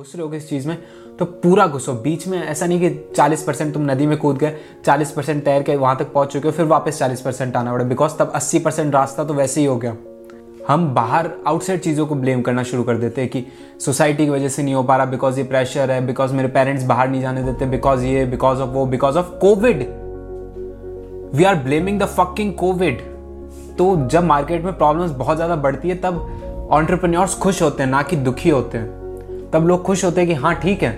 घुस रहे हो किस चीज़ में तो पूरा घुसो। बीच में ऐसा नहीं कि 40 परसेंट तुम नदी में कूद गए 40 परसेंट तैर के वहाँ तक पहुँच चुके हो, फिर वापस 40 परसेंट आना पड़ा। बिकॉज़ तब 80 परसेंट रास्ता तो वैसे ही हो गया। हम बाहर आउटसाइड चीज़ों को ब्लेम करना शुरू कर देते हैं कि सोसाइटी की वजह से नहीं हो पा रहा बिकॉज़ ये प्रेशर है बिकॉज़ मेरे पेरेंट्स बाहर नहीं जाने देते बिकॉज़ ये बिकॉज़ ऑफ़ वो because of COVID we are blaming the fucking COVID तो जब मार्केट में प्रॉब्लम्स बहुत ज़्यादा बढ़ती है, तब ऑन्टरप्रन्योर्स खुश होते हैं, ना कि दुखी होते हैं। तब लोग खुश होते हैं कि हाँ ठीक है।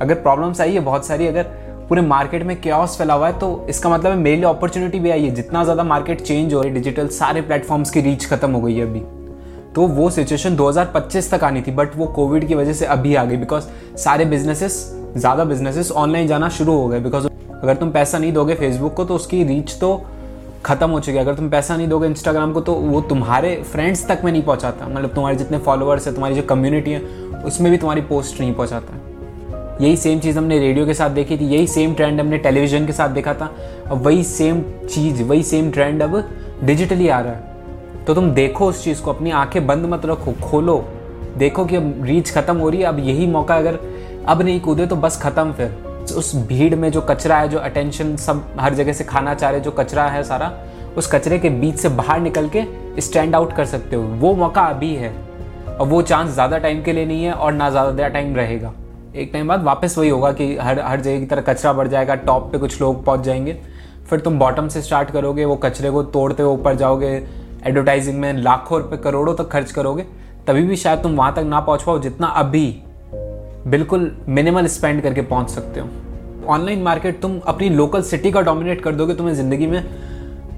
अगर प्रॉब्लम्स आई है, बहुत सारी अगर पूरे मार्केट में क्यास फैला हुआ है तो इसका मतलब है मेरे लिए अपॉर्चुनिटी भी आई है। जितना ज़्यादा मार्केट चेंज हो रही है डिजिटल सारे प्लेटफॉर्म्स की रीच खत्म हो गई है अभी। तो वो सिचुएशन 2025 तक आनी थी बट वो कोविड की वजह से अभी आ गई। बिकॉज़ सारे बिजनेसेस ज़्यादा बिजनेसेस ऑनलाइन जाना शुरू हो गए। बिकॉज़ अगर तुम पैसा नहीं दोगे फेसबुक को तो उसकी रीच तो खत्म हो चुकी है। अगर तुम पैसा नहीं दोगे इंस्टाग्राम को तो वो तुम्हारे फ्रेंड्स तक में नहीं पहुंचाता। मतलब तुम्हारे जितने फॉलोअर्स है, तुम्हारी जो कम्युनिटी है, उसमें भी तुम्हारी पोस्ट नहीं पहुंचाता। यही सेम चीज़ हमने रेडियो के साथ देखी थी, यही सेम ट्रेंड हमने टेलीविज़न के साथ देखा था। अब वही सेम चीज़, वही सेम ट्रेंड अब डिजिटली आ रहा है। तो तुम देखो उस चीज़ को, अपनी आँखें बंद मत रखो, खोलो। देखो कि अब रीच खत्म हो रही है, अब यही मौका अगर अब नहीं कूदे तो बस खत्म फिर। उस भीड़ में जो कचरा है, जो अटेंशन सब हर जगह से खाना चाह रहे जो कचरा है सारा, उस कचरे के बीच से बाहर निकल के स्टैंड आउट कर सकते हो। वो मौका अभी है और वो चांस ज़्यादा टाइम के लिए नहीं है और ना ज़्यादा टाइम रहेगा। एक टाइम बाद वापस वही होगा कि हर हर जगह की तरह कचरा बढ़ जाएगा टॉप पे कुछ लोग पहुँच जाएँगे। फिर तुम बॉटम से स्टार्ट करोगे, वो कचरे को तोड़ते हुए ऊपर जाओगे एडवर्टाइजिंग में लाखों रुपए, करोड़ों तक खर्च करोगे, तभी भी शायद तुम वहाँ तक ना पहुँच पाओ जितना अभी बिल्कुल मिनिमल स्पेंड करके पहुँच सकते हो। ऑनलाइन मार्केट तुम अपनी लोकल सिटी का डोमिनेट कर दोगे, तुम्हें ज़िंदगी में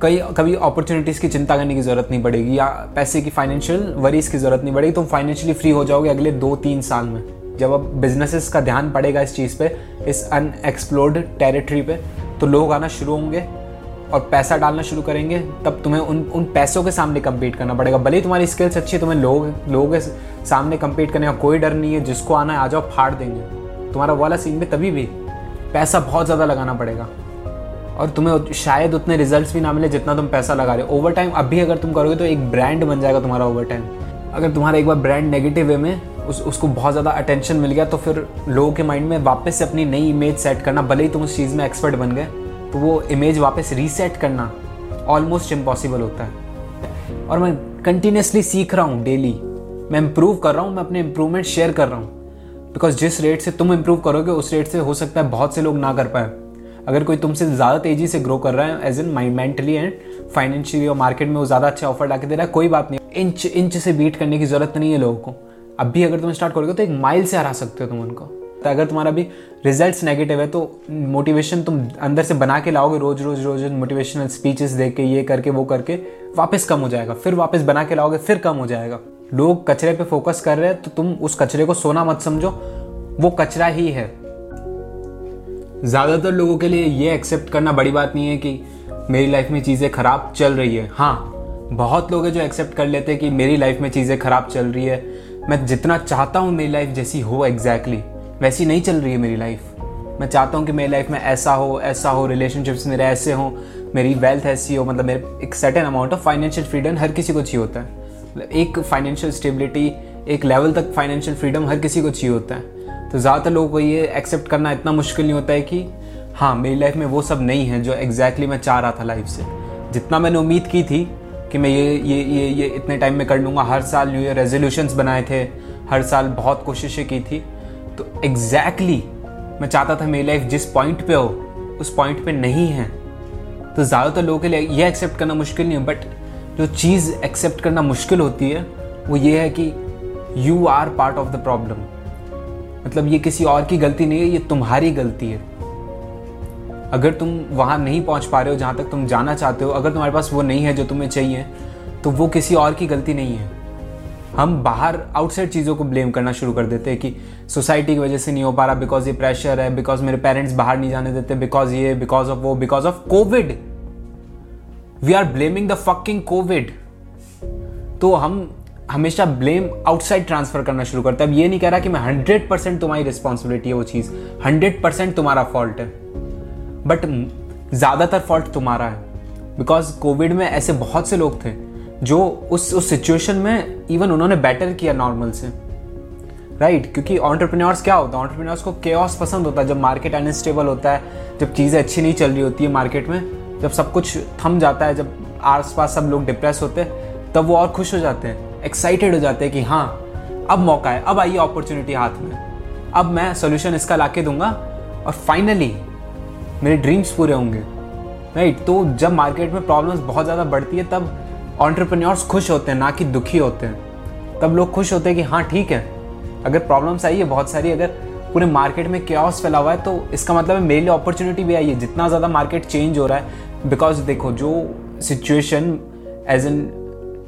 कई, कभी अपॉर्चुनिटीज़ की चिंता करने की ज़रूरत नहीं पड़ेगी, या पैसे की फाइनेंशियल वरीज की ज़रूरत नहीं पड़ेगी, तुम फाइनेंशियली फ्री हो जाओगे अगले दो तीन साल में। जब अब बिजनेसेस का ध्यान पड़ेगा इस चीज़ पे, इस अनएक्सप्लोर्ड टेरिटरी पे तो लोग आना शुरू होंगे। और पैसा डालना शुरू करेंगे, तब तुम्हें उन उन पैसों के सामने कम्पीट करना पड़ेगा। भले ही तुम्हारी स्किल्स अच्छी है, तुम्हें लोग, लोगों के सामने कम्पीट करने का कोई डर नहीं है, जिसको आना है, आ जाओ, फाड़ देंगे। तुम्हारा वाला सीन में तभी भी पैसा बहुत ज़्यादा लगाना पड़ेगा। और तुम्हें शायद उतने रिजल्ट्स भी ना मिले जितना तुम पैसा लगा रहे हो। ओवर टाइम अभी अगर तुम करोगे तो एक ब्रांड बन जाएगा तुम्हारा ओवर टाइम अगर तुम्हारा एक बार ब्रांड नेगेटिव वे में उस, उसको बहुत ज़्यादा अटेंशन मिल गया तो फिर लोगों के माइंड में वापस से अपनी नई इमेज सेट करना, भले ही तुम उस चीज़ में एक्सपर्ट बन गए। तो वो इमेज वापस रीसेट करना ऑलमोस्ट इम्पॉसिबल होता है। और मैं कंटिन्यूसली सीख रहा हूँ डेली मैं इम्प्रूव कर रहा हूँ, मैं अपने इम्प्रूवमेंट शेयर कर रहा हूँ। बिकॉज़ जिस रेट से तुम इम्प्रूव करोगे, उस रेट से हो सकता है बहुत से लोग ना कर पाए। अगर कोई तुमसे ज़्यादा तेज़ी से ग्रो कर रहा है as in mentally and financially और मार्केट में वो ज़्यादा अच्छा ऑफ़र ला के दे रहा है, कोई बात नहीं। इंच इंच से बीट करने की ज़रूरत नहीं है लोगों को। अब भी अगर तुम स्टार्ट करोगे तो एक माइल से हरा सकते हो तुम उनको। तो अगर तुम्हारा भी रिजल्ट्स नेगेटिव है तो मोटिवेशन तुम अंदर से बना के लाओगे रोज रोज रोज मोटिवेशनल स्पीचेस देख के ये करके वो करके वापस कम हो जाएगा। फिर वापस बना के लाओगे फिर कम हो जाएगा। लोग कचरे पे फोकस कर रहे हैं तो तुम उस कचरे को सोना मत समझो वो कचरा ही है। ज़्यादातर लोगों के लिए ये एक्सेप्ट करना बड़ी बात नहीं है कि मेरी लाइफ में चीज़ें खराब चल रही है। हाँ बहुत लोग हैं जो एक्सेप्ट कर लेते हैं कि मेरी लाइफ में चीज़ें खराब चल रही है। मैं जितना चाहता हूँ मेरी लाइफ जैसी हो एग्जैक्टली exactly, वैसी नहीं चल रही है मेरी लाइफ मैं चाहता हूँ कि मेरी लाइफ में ऐसा हो ऐसा हो रिलेशनशिप्स मेरे ऐसे हों, मेरी वेल्थ ऐसी हो मतलब मेरे एक certain amount of financial freedom हर किसी को चाहिए होता है. मतलब एक फाइनेंशियल स्टेबिलिटी एक लेवल तक फाइनेंशियल फ्रीडम हर किसी को चाहिए होता है. तो ज़्यादातर लोगों को ये एक्सेप्ट करना इतना मुश्किल नहीं होता है कि हाँ मेरी लाइफ में वो सब नहीं है जो एग्जैक्टली exactly मैं चाह रहा था लाइफ से. जितना मैंने उम्मीद की थी कि मैं ये ये ये ये इतने टाइम में कर लूँगा, हर साल न्यू ईयर रेजोल्यूशंस बनाए थे, हर साल बहुत कोशिशें की थी तो एग्जैक्टली exactly, मैं चाहता था मेरी लाइफ जिस पॉइंट पे हो उस पॉइंट पे नहीं है। तो ज़्यादातर लोगों के लिए ये एक्सेप्ट करना मुश्किल नहीं है बट जो चीज़ एक्सेप्ट करना मुश्किल होती है वो ये है कि you are part of the problem मतलब ये किसी और की गलती नहीं है ये तुम्हारी गलती है। अगर तुम वहाँ नहीं पहुँच पा रहे हो जहाँ तक तुम जाना चाहते हो अगर तुम्हारे पास वो नहीं है जो तुम्हें चाहिए तो वो किसी और की गलती नहीं है। हम बाहर आउटसाइड चीज़ों को ब्लेम करना शुरू कर देते हैं कि सोसाइटी की वजह से नहीं हो पा रहा बिकॉज़ ये प्रेशर है बिकॉज़ मेरे पेरेंट्स बाहर नहीं जाने देते बिकॉज़ ये बिकॉज़ ऑफ़ वो because of COVID we are blaming the fucking COVID तो हम हमेशा ब्लेम आउटसाइड ट्रांसफ़र करना शुरू करते हैं। अब ये नहीं कह रहा कि मैं हंड्रेड परसेंट तुम्हारी रिस्पॉन्सिबिलिटी है वो चीज़। हंड्रेड परसेंट तुम्हारा फॉल्ट है। बट ज़्यादातर फॉल्ट तुम्हारा है। बिकॉज़ कोविड में ऐसे बहुत से लोग थे जो उस उस सिचुएशन में इवन उन्होंने बेटर किया नॉर्मल से। Right right? क्योंकि ऑन्टरप्रीनियर्स क्या होता है? ऑन्टरप्रीनियर्स को केओस पसंद होता है। जब मार्केट अनस्टेबल होता है, जब चीज़ें अच्छी नहीं चल रही होती है मार्केट में, जब सब कुछ थम जाता है, जब आस पास सब लोग डिप्रेस होते हैं, तब वो और खुश हो जाते हैं एक्साइटेड हो जाते हैं कि हाँ अब मौका है, अब आइए अपॉर्चुनिटी हाथ में। अब मैं सोल्यूशन इसका ला के दूँगा और फाइनली मेरे ड्रीम्स पूरे होंगे। Right right? तो जब मार्केट में प्रॉब्लम्स बहुत ज़्यादा बढ़ती है, तब ऑन्टरप्रन्योर्स खुश होते हैं, ना कि दुखी होते हैं। तब लोग खुश होते हैं कि हाँ ठीक है। अगर प्रॉब्लम्स आई है, बहुत सारी, अगर पूरे मार्केट में क्या फैला हुआ है तो इसका मतलब है मेरे लिए अपॉर्चुनिटी भी आई है। जितना ज़्यादा मार्केट चेंज हो रहा है बिकॉज़ देखो, जो सिचुएशन एज एन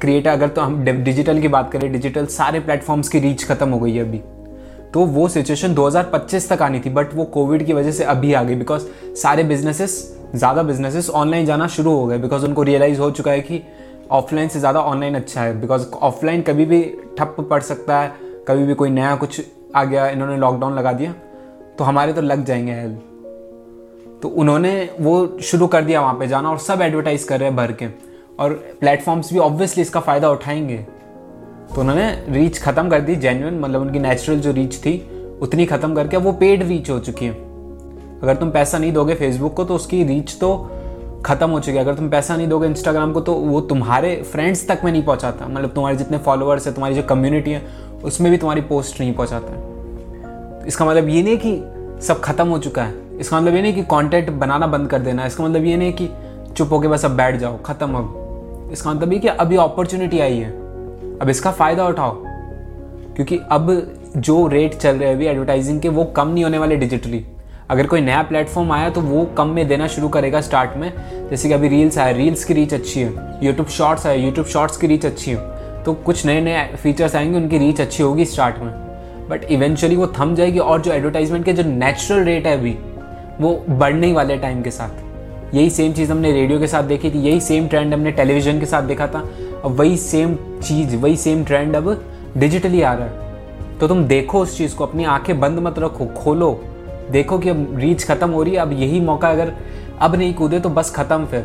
क्रिएटर अगर तो हम डिजिटल की बात करें डिजिटल सारे प्लेटफॉर्म्स की रीच खत्म हो गई है अभी। तो वो सिचुएशन 2025 तक आनी थी बट वो कोविड की वजह से अभी आ गई बिकॉज़ सारे बिजनेसेस ज़्यादा बिजनेसेस ऑनलाइन जाना शुरू हो गए बिकॉज़ उनको रियलाइज़ हो चुका है कि ऑफलाइन से ज़्यादा ऑनलाइन अच्छा है बिकॉज़ ऑफलाइन कभी भी ठप पड़ सकता है, कभी भी कोई नया कुछ आ गया, इन्होंने लॉकडाउन लगा दिया तो हमारे तो लग जाएँगे हेल तो उन्होंने वो शुरू कर दिया वहाँ पे जाना और सब एडवर्टाइज कर रहे हैं भर के। और प्लेटफॉर्म्स भी ऑब्वियसली इसका फ़ायदा उठाएँगे। तो उन्होंने रीच ख़त्म कर दी जेन्यून मतलब उनकी नेचुरल जो रीच थी, उतनी ख़त्म करके वो पेड रीच हो चुकी है। अगर तुम पैसा नहीं दोगे फेसबुक को तो उसकी रीच तो ख़त्म हो चुकी है। अगर तुम पैसा नहीं दोगे इंस्टाग्राम को तो वो तुम्हारे फ्रेंड्स तक में नहीं पहुंचाता। मतलब तुम्हारे जितने फॉलोअर्स है, तुम्हारी जो कम्युनिटी है, उसमें भी तुम्हारी पोस्ट नहीं पहुंचाता। इसका मतलब ये नहीं कि सब खत्म हो चुका है। इसका मतलब ये नहीं कि कंटेंट बनाना बंद कर देना इसका मतलब ये नहीं कि चुप होके बस अब बैठ जाओ, खत्म अब। इसका मतलब ये कि अभी अपॉर्चुनिटी आई है। अब इसका फ़ायदा उठाओ। क्योंकि अब जो रेट चल रहे हैं अभी एडवर्टाइजिंग के, वो कम नहीं होने वाले डिजिटली अगर कोई नया प्लेटफॉर्म आया तो वो कम में देना शुरू करेगा स्टार्ट में। जैसे कि अभी रील्स आए रील्स की रीच अच्छी है। यूट्यूब शॉर्ट्स आए यूट्यूब शॉर्ट्स की रीच अच्छी है। तो कुछ नए नए फीचर्स आएँगे, उनकी रीच अच्छी होगी स्टार्ट में। बट इवेंचुअली वो थम जाएगी और जो एडवर्टाइजमेंट के जो नेचुरल रेट है अभी, वो बढ़ने ही वाले टाइम के साथ। यही सेम चीज़ हमने रेडियो के साथ देखी थी, यही सेम ट्रेंड हमने टेलीविज़न के साथ देखा था। अब वही सेम चीज़, वही सेम ट्रेंड अब डिजिटली आ रहा है। तो तुम देखो उस चीज़ को, अपनी आँखें बंद मत रखो, खोलो। देखो कि अब रीच खत्म हो रही है, अब यही मौका अगर अब नहीं कूदे तो बस खत्म फिर।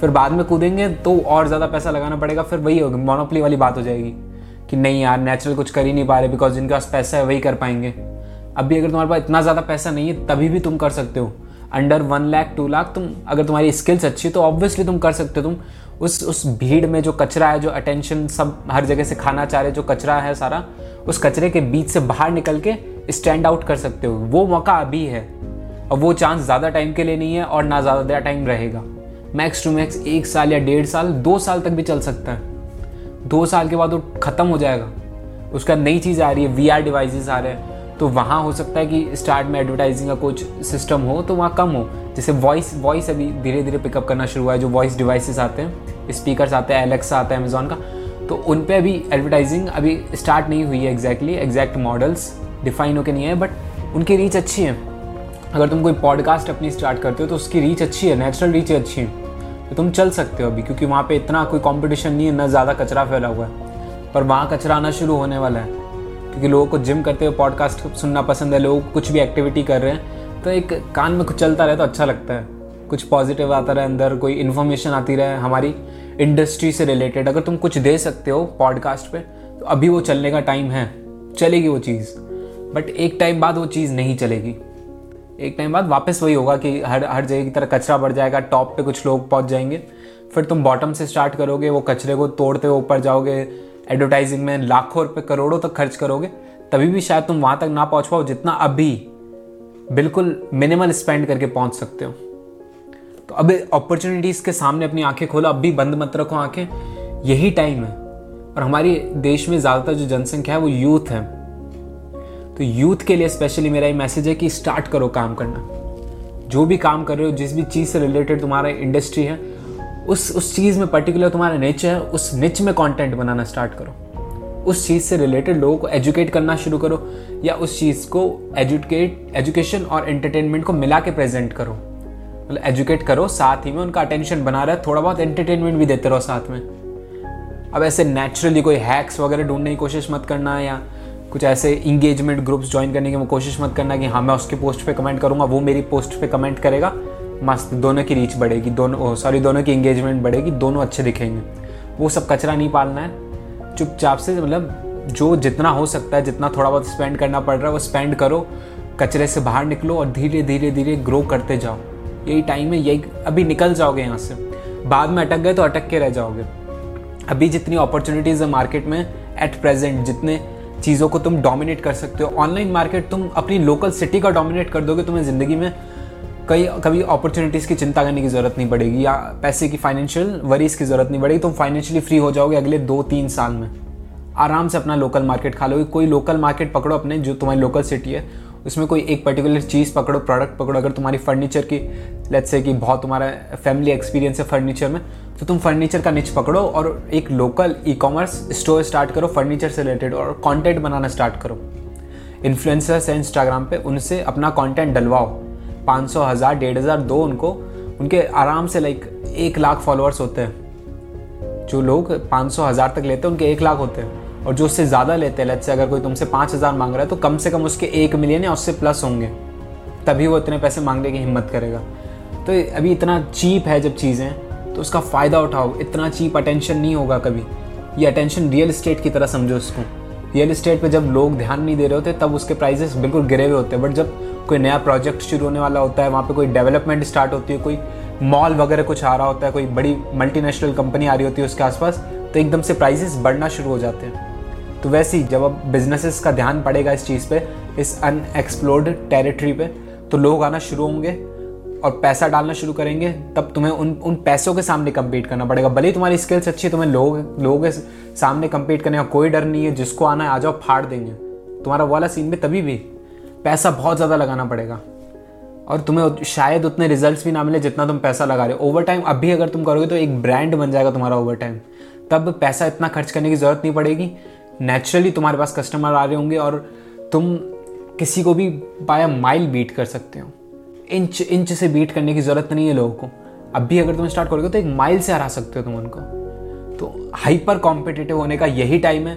फिर बाद में कूदेंगे तो और ज़्यादा पैसा लगाना पड़ेगा, फिर वही होगी मोनोपली वाली बात हो जाएगी कि नहीं यार नेचुरल कुछ कर ही नहीं पा रहे बिकॉज़ जिनके पास पैसा है वही कर पाएँगे। अभी अगर तुम्हारे पास इतना ज़्यादा पैसा नहीं है, तभी भी तुम कर सकते हो। Under one lakh two lakh तुम अगर तुम्हारी स्किल्स अच्छी तो ऑब्वियसली तुम कर सकते हो। तुम उस उस भीड़ में जो कचरा है, जो अटेंशन सब हर जगह से खाना चाह रहे, जो कचरा है सारा, उस कचरे के बीच से बाहर निकल के स्टैंड आउट कर सकते हो। वो मौका अभी है। और वो चांस ज़्यादा टाइम के लिए नहीं है और ना ज़्यादा टाइम रहेगा। मैक्स टू मैक्स एक साल या डेढ़ साल, दो साल तक भी चल सकता है। दो साल के बाद वो ख़त्म हो जाएगा। उसका नई चीज़ आ रही है वी आर डिवाइसेस आ रहे हैं। तो वहाँ हो सकता है कि स्टार्ट में एडवर्टाइजिंग का कुछ सिस्टम हो तो वहाँ कम हो। जैसे वॉइस वॉइस अभी धीरे धीरे पिकअप करना शुरू हुआ है। जो वॉइस डिवाइसेस आते हैं स्पीकर्स आते हैं एलेक्सा आता है अमेजोन का। तो उन पर अभी एडवर्टाइजिंग अभी स्टार्ट नहीं हुई है एग्जैक्टली एग्जैक्ट मॉडल्स डिफाइन होकर नहीं है बट उनकी रीच अच्छी है। अगर तुम कोई पॉडकास्ट अपनी स्टार्ट करते हो तो उसकी रीच अच्छी है नेचुरल रीच अच्छी है। तो तुम चल सकते हो अभी, क्योंकि वहाँ पे इतना कोई कंपटीशन नहीं है, ना ज़्यादा कचरा फैला हुआ है। पर वहाँ कचरा आना शुरू होने वाला है, क्योंकि लोगों को जिम करते हुए पॉडकास्ट सुनना पसंद है, लोग कुछ भी एक्टिविटी कर रहे हैं तो एक कान में कुछ चलता रहे तो अच्छा लगता है। कुछ पॉजिटिव आता रहे, अंदर कोई इन्फॉर्मेशन आती रहे, हमारी इंडस्ट्री से रिलेटेड अगर तुम कुछ दे सकते हो पॉडकास्ट पे तो अभी वो चलने का टाइम है, चलेगी वो चीज़। बट एक टाइम बाद वो चीज़ नहीं चलेगी। एक टाइम बाद वापस वही होगा कि हर हर जगह की तरह कचरा बढ़ जाएगा टॉप पे कुछ लोग पहुँच जाएँगे। फिर तुम बॉटम से स्टार्ट करोगे, वो कचरे को तोड़ते हुए ऊपर जाओगे एडवर्टाइजिंग में लाखों रुपए, करोड़ों तक खर्च करोगे, तभी भी शायद तुम वहाँ तक ना पहुँच पाओ जितना अभी बिल्कुल मिनिमल स्पेंड करके पहुँच सकते हो। तो अब अपॉर्चुनिटीज़ के सामने अपनी आँखें खोलो, अब भी बंद मत रखो आँखें। यही टाइम है। और हमारे देश में ज़्यादातर जो जनसंख्या है वो यूथ है। तो यूथ के लिए स्पेशली मेरा ये मैसेज है कि स्टार्ट करो काम करना। जो भी काम कर रहे हो, जिस भी चीज़ से रिलेटेड तुम्हारा इंडस्ट्री है, उस उस चीज़ में पर्टिकुलर तुम्हारा निच है, उस निच में कंटेंट बनाना स्टार्ट करो। उस चीज़ से रिलेटेड लोगों को एजुकेट करना शुरू करो, या उस चीज़ को एजुकेट एजुकेशन और एंटरटेनमेंट को मिला के प्रेजेंट करो। मतलब एजुकेट करो, साथ ही में उनका अटेंशन बना रहे, थोड़ा बहुत एंटरटेनमेंट भी देते रहो साथ में। अब ऐसे नेचुरली कोई हैक्स वगैरह ढूँढने की कोशिश मत करना, या कुछ ऐसे इंगेजमेंट ग्रुप्स ज्वाइन करने की कोशिश मत करना कि हाँ मैं उसके पोस्ट पे कमेंट करूँगा, वो मेरी पोस्ट पे कमेंट करेगा। मस्त, दोनों की रीच बढ़ेगी, दोनों सॉरी दोनों की इंगेजमेंट बढ़ेगी, दोनों अच्छे दिखेंगे। वो सब कचरा नहीं पालना है। चुपचाप से मतलब जो जितना हो सकता है, जितना थोड़ा बहुत स्पेंड करना पड़ रहा है, वो स्पेंड करो। कचरे से बाहर निकलो और धीरे धीरे धीरे ग्रो करते जाओ। यही टाइम है, यही, अभी निकल जाओगे यहाँ से। बाद में अटक गए तो अटक के रह जाओगे। अभी जितनी अपॉर्चुनिटीज़ है मार्केट में एट प्रेजेंट जितने चीज़ों को तुम डोमिनेट कर सकते हो। ऑनलाइन मार्केट तुम अपनी लोकल सिटी का डोमिनेट कर दोगे, तुम्हें ज़िंदगी में कई, कभी अपॉर्चुनिटीज़ की चिंता करने की ज़रूरत नहीं पड़ेगी, या पैसे की फाइनेंशियल वरीज की ज़रूरत नहीं पड़ेगी। तुम फाइनेंशियली फ्री हो जाओगे अगले दो तीन साल में। आराम से अपना लोकल मार्केट खा लोगे। कोई लोकल मार्केट पकड़ो अपने, जो तुम्हारी लोकल सिटी है। उसमें कोई एक पर्टिकुलर चीज़ पकड़ो प्रोडक्ट पकड़ो। अगर तुम्हारी फर्नीचर की लेट्स से कि बहुत तुम्हारा फैमिली एक्सपीरियंस है फर्नीचर में तो तुम फर्नीचर का निच पकड़ो और एक local e commerce store start करो फर्नीचर से रिलेटेड और कंटेंट बनाना स्टार्ट करो। इन्फ्लुएंसर्स है इंस्टाग्राम पे, उनसे अपना कंटेंट डलवाओ। पाँच सौ, हज़ार, डेढ़ हज़ार, दो उनको, उनके आराम से लाइक एक लाख फॉलोअर्स होते हैं। जो लोग पाँच सौ, हज़ार तक लेते हैं, उनके एक लाख होते हैं। और जो उससे ज़्यादा लेते हैं लेट्स से अगर कोई तुमसे पाँच हज़ार मांग रहा है तो कम से कम उसके एक मिलियन या उससे प्लस होंगे। तभी वो इतने पैसे मांगने की हिम्मत करेगा। तो अभी इतना चीप है जब चीज़ें तो उसका फ़ायदा उठाओ। इतना चीप अटेंशन नहीं होगा कभी। ये अटेंशन रियल इस्टेट की तरह समझो उसको रियल इस्टेट पे जब लोग ध्यान नहीं दे रहे होते, तब उसके प्राइजेस बिल्कुल गिरे हुए होते हैं। बट जब कोई नया प्रोजेक्ट शुरू होने वाला होता है, वहाँ पे कोई डेवलपमेंट स्टार्ट होती है, कोई मॉल वगैरह कुछ आ रहा होता है, कोई बड़ी मल्टीनेशनल कंपनी आ रही होती है उसके आसपास तो एकदम से प्राइजेस बढ़ना शुरू हो जाते हैं। तो वैसे ही जब अब बिजनेसेस का ध्यान पड़ेगा इस चीज़ पे, इस अनएक्सप्लोर्ड टेरिटरी पे तो लोग आना शुरू होंगे। और पैसा डालना शुरू करेंगे, तब तुम्हें उन उन पैसों के सामने कम्पीट करना पड़ेगा। भले ही तुम्हारी स्किल्स अच्छी है, तुम्हें लोग, लोगों के सामने कम्पीट करने का कोई डर नहीं है, जिसको आना है, आ जाओ, फाड़ देंगे। तुम्हारा वाला सीन में तभी भी पैसा बहुत ज़्यादा लगाना पड़ेगा। और तुम्हें शायद उतने रिजल्ट्स भी ना मिले जितना तुम पैसा लगा रहे हो। ओवर टाइम अभी अगर तुम करोगे तो एक ब्रांड बन जाएगा तुम्हारा ओवर टाइम तब पैसा इतना खर्च करने की ज़रूरत नहीं पड़ेगी। नेचुरली तुम्हारे पास कस्टमर आ रहे होंगे और तुम किसी को भी बाय माइल बीट कर सकते हो। इंच इंच से बीट करने की ज़रूरत नहीं है लोगों को। अब भी अगर तुम स्टार्ट करोगे तो एक माइल से हरा सकते हो तुम उनको। तो हाइपर कॉम्पिटिटिव होने का यही टाइम है।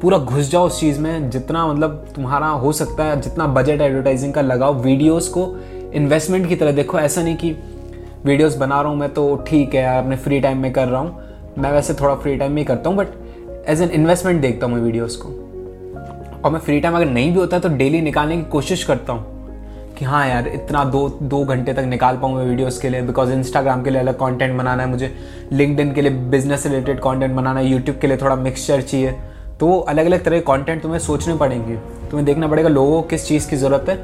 पूरा घुस जाओ उस चीज़ में। जितना मतलब तुम्हारा हो सकता है, जितना बजट एडवर्टाइजिंग का लगाओ वीडियोस को इन्वेस्टमेंट की तरह देखो। ऐसा नहीं कि वीडियोस बना रहा हूँ मैं तो ठीक है अपने फ्री टाइम में कर रहा हूँ। मैं वैसे थोड़ा फ्री टाइम में ही करता हूँ बट एज एन इन्वेस्टमेंट देखता हूँ मैं वीडियोज़ को। और मैं फ्री टाइम अगर नहीं भी होता है तो डेली निकालने की कोशिश करता हूँ। कि हाँ यार, इतना दो दो घंटे तक निकाल पाऊँ मैं वीडियोज़ के लिए बिकॉज़ इंस्टाग्राम के लिए अलग कंटेंट बनाना है, मुझे लिंकड के लिए बिज़नेस रिलेटेड कंटेंट बनाना है यूट्यूब के लिए थोड़ा मिक्सचर चाहिए। तो अलग अलग तरह के कंटेंट तुम्हें सोचने पड़ेंगे। तुम्हें देखना पड़ेगा लोगों को किस चीज़ की ज़रूरत है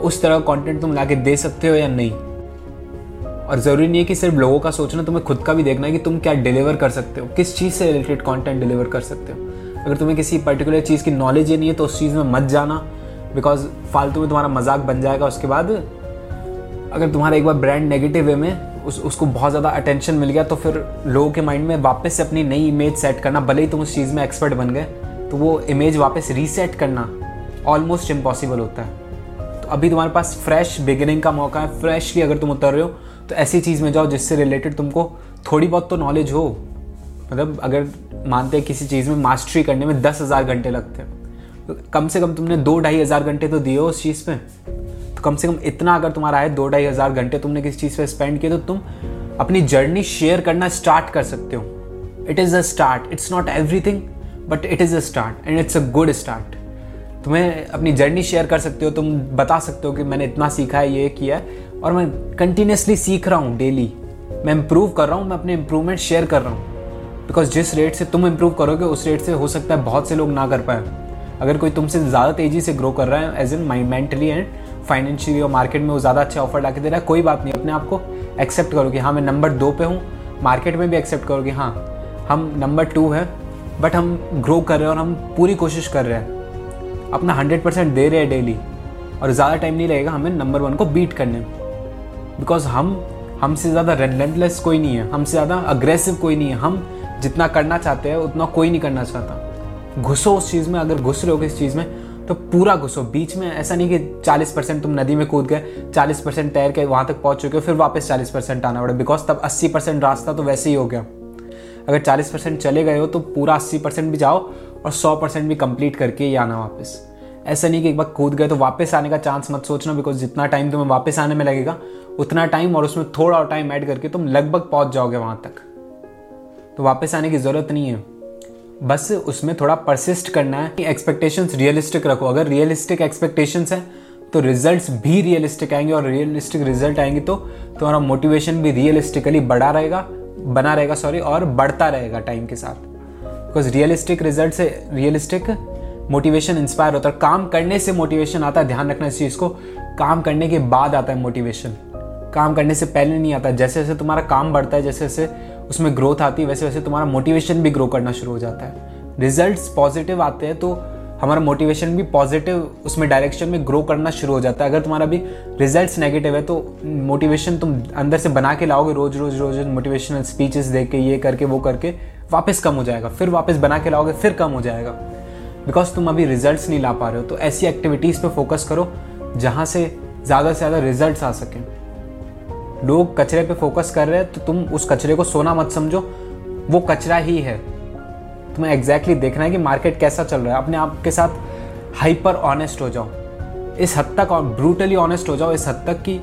उस तरह का कंटेंट तुम ला दे सकते हो या नहीं। और ज़रूरी नहीं है कि सिर्फ़ लोगों का सोचना, तुम्हें खुद का भी देखना है कि तुम क्या डिलीवर कर सकते हो, किस चीज़ से रिलेटेड कंटेंट डिलीवर कर सकते हो। अगर तुम्हें किसी पर्टिकुलर चीज़ की नॉलेज ही नहीं है तो उस चीज़ में मत जाना। बिकॉज़ फालतू में तुम्हारा मज़ाक बन जाएगा, उसके बाद अगर तुम्हारा एक बार ब्रांड नेगेटिव वे में उस, उसको बहुत ज़्यादा अटेंशन मिल गया तो फिर लोगों के माइंड में वापस से अपनी नई इमेज सेट करना, भले ही तुम उस चीज़ में एक्सपर्ट बन गए तो वो इमेज वापस रीसेट करना ऑलमोस्ट इम्पॉसिबल होता है। तो अभी तुम्हारे पास फ्रेश बिगिनिंग का मौका है फ्रेशली अगर तुम उतर रहे हो तो ऐसी चीज़ में जाओ जिससे रिलेटेड तुमको थोड़ी बहुत तो नॉलेज हो। मतलब अगर मानते हैं किसी चीज़ में मास्टरी करने में दस हज़ार घंटे लगते हैं। कम से कम तुमने दो ढाई हज़ार घंटे तो दिए हो उस चीज़ पे। तो कम से कम इतना अगर तुम्हारा है, दो ढाई हज़ार घंटे तुमने किसी चीज़ पे स्पेंड किए तो तुम अपनी जर्नी शेयर करना स्टार्ट कर सकते हो। It is a start it's not everything but it is a start and it's a good start तुम्हें अपनी जर्नी शेयर कर सकते हो, तुम बता सकते हो कि मैंने इतना सीखा है, ये किया है, और मैं कंटिन्यूसली सीख रहा हूँ डेली मैं इम्प्रूव कर रहा हूँ, मैं अपने इम्प्रूवमेंट शेयर कर रहा हूँ। बिकॉज़ जिस रेट से तुम इम्प्रूव करोगे, उस रेट से हो सकता है बहुत से लोग ना कर पाए। अगर कोई तुमसे ज़्यादा तेज़ी से ग्रो कर रहा है as in mind mentally and financially और मार्केट में वो ज़्यादा अच्छा ऑफ़र ला के दे रहा है, कोई बात नहीं, अपने आप को एक्सेप्ट करो कि हाँ मैं नंबर दो पे हूँ मार्केट में भी एक्सेप्ट करो कि हाँ हम नंबर टू है बट हम ग्रो कर रहे हैं और हम पूरी कोशिश कर रहे हैं। अपना हंड्रेड परसेंट दे रहे हैं डेली और ज़्यादा टाइम नहीं लगेगा हमें नंबर वन को बीट करने में। बिकॉज़ हम, हमसे ज़्यादा रेलेंटलेस कोई नहीं है, हमसे ज़्यादा अग्रेसिव कोई नहीं है। हम जितना करना चाहते हैं, उतना कोई नहीं करना चाहता। घुसो उस चीज़ में, अगर घुस रहे हो इस चीज़ में तो पूरा घुसो। बीच में ऐसा नहीं कि 40 परसेंट तुम नदी में कूद गए 40 परसेंट तैर के वहाँ तक पहुँच चुके हो, फिर वापस 40 परसेंट आना पड़ा। बिकॉज़ तब 80 परसेंट रास्ता तो वैसे ही हो गया। अगर 40 परसेंट चले गए हो तो पूरा 80 परसेंट भी जाओ और 100 परसेंट भी कंप्लीट करके ही आना वापस। ऐसा नहीं कि एक बार कूद गए तो वापस आने का चांस मत सोचना बिकॉज़ जितना टाइम तुम्हें वापस आने में लगेगा, उतना टाइम और उसमें थोड़ा और टाइम ऐड करके तुम लगभग पहुँच जाओगे वहाँ तक। तो वापस आने की ज़रूरत नहीं है। बस उसमें थोड़ा परसिस्ट करना है एक्सपेक्टेशंस रियलिस्टिक रखो। अगर रियलिस्टिक एक्सपेक्टेशंस हैं तो रिजल्ट्स भी रियलिस्टिक आएँगे और रियलिस्टिक रिज़ल्ट आएँगे तो तुम्हारा मोटिवेशन भी रियलिस्टिकली बढ़ा रहेगा, बना रहेगा सॉरी और बढ़ता रहेगा टाइम के साथ। बिकॉज़ रियलिस्टिक रिज़ल्ट से रियलिस्टिक मोटिवेशन इंस्पायर होता है। काम करने से मोटिवेशन आता है, ध्यान रखना इस चीज़ को। काम करने के बाद आता है मोटिवेशन काम करने से पहले नहीं आता। जैसे जैसे तुम्हारा काम बढ़ता है जैसे जैसे उसमें ग्रोथ आती है, वैसे वैसे तुम्हारा मोटिवेशन भी ग्रो करना शुरू हो जाता है। रिजल्ट्स पॉजिटिव आते हैं तो हमारा मोटिवेशन भी पॉजिटिव उसमें डायरेक्शन में ग्रो करना शुरू हो जाता है। अगर तुम्हारा भी रिजल्ट्स नेगेटिव है तो मोटिवेशन तुम अंदर से बना के लाओगे, रोज रोज रोज मोटिवेशनल स्पीचेस देख के, ये करके, वो करके, वापस कम हो जाएगा। फिर वापस बना के लाओगे, फिर कम हो जाएगा। बिकॉज़ तुम अभी रिजल्ट्स नहीं ला पा रहे हो तो ऐसी एक्टिविटीज़ पर फोकस करो जहाँ से ज़्यादा से ज़्यादा रिज़ल्ट आ सकें। लोग कचरे पे फोकस कर रहे हैं तो तुम उस कचरे को सोना मत समझो। वो कचरा ही है। तुम्हें एग्जैक्टली exactly देखना है कि मार्केट कैसा चल रहा है। अपने आप के साथ हाइपर ऑनेस्ट हो जाओ। इस हद तक ब्रूटली ऑनेस्ट हो जाओ। इस हद तक कि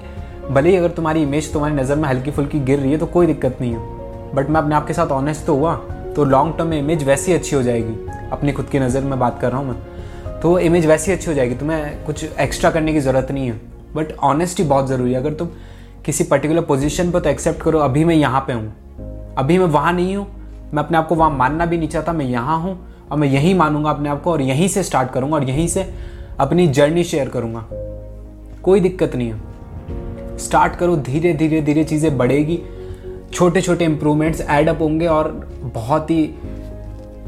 भले ही अगर तुम्हारी इमेज तुम्हारी नज़र में हल्की फुल्की गिर रही है तो कोई दिक्कत नहीं है। बट मैं अपने आप के साथ ऑनेस्ट तो हुआ तो लॉन्ग टर्म में इमेज वैसी अच्छी हो जाएगी। अपनी खुद की नज़र में बात कर रहा हूँ मैं। तो इमेज वैसी अच्छी हो जाएगी। तुम्हें कुछ एक्स्ट्रा करने की ज़रूरत नहीं है। बट ऑनेस्टी बहुत ज़रूरी है। अगर तुम किसी पर्टिकुलर पोजीशन पर तो एक्सेप्ट करो, अभी मैं यहाँ पे हूँ। अभी मैं वहाँ नहीं हूँ। मैं अपने आप को वहाँ मानना भी नहीं चाहता, मैं यहाँ हूँ और मैं यहीं मानूँगा अपने आप को और यहीं से स्टार्ट करूँगा और यहीं से अपनी जर्नी शेयर करूँगा। कोई दिक्कत नहीं है। स्टार्ट करो, धीरे धीरे धीरे चीज़ें बढ़ेगी। छोटे छोटे इंप्रूवमेंट्स एड अप होंगे और बहुत ही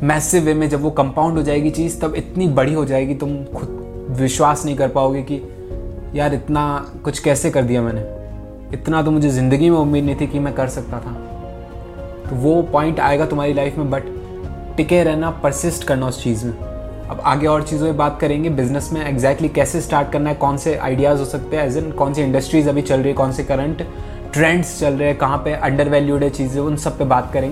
मैसिव वे में जब वो कंपाउंड हो जाएगी चीज़, तब इतनी बड़ी हो जाएगी, तुम खुद विश्वास नहीं कर पाओगे कि, यार, इतना कुछ कैसे कर दिया मैंने? इतना तो मुझे ज़िंदगी में उम्मीद नहीं थी कि मैं कर सकता था। तो वो पॉइंट आएगा तुम्हारी लाइफ में बट टिके रहना परसिस्ट करना उस चीज़ में। अब आगे और चीज़ों में बात करेंगे बिज़नेस में एग्जैक्टली exactly कैसे स्टार्ट करना है, कौन से आइडियाज़ हो सकते हैं एज इन कौन सी इंडस्ट्रीज़ अभी चल रही है, कौन से करंट ट्रेंड्स चल रहे हैं, कहाँ पे अंडर वैल्यूड है चीज़ें, उन सब पे बात करेंगे।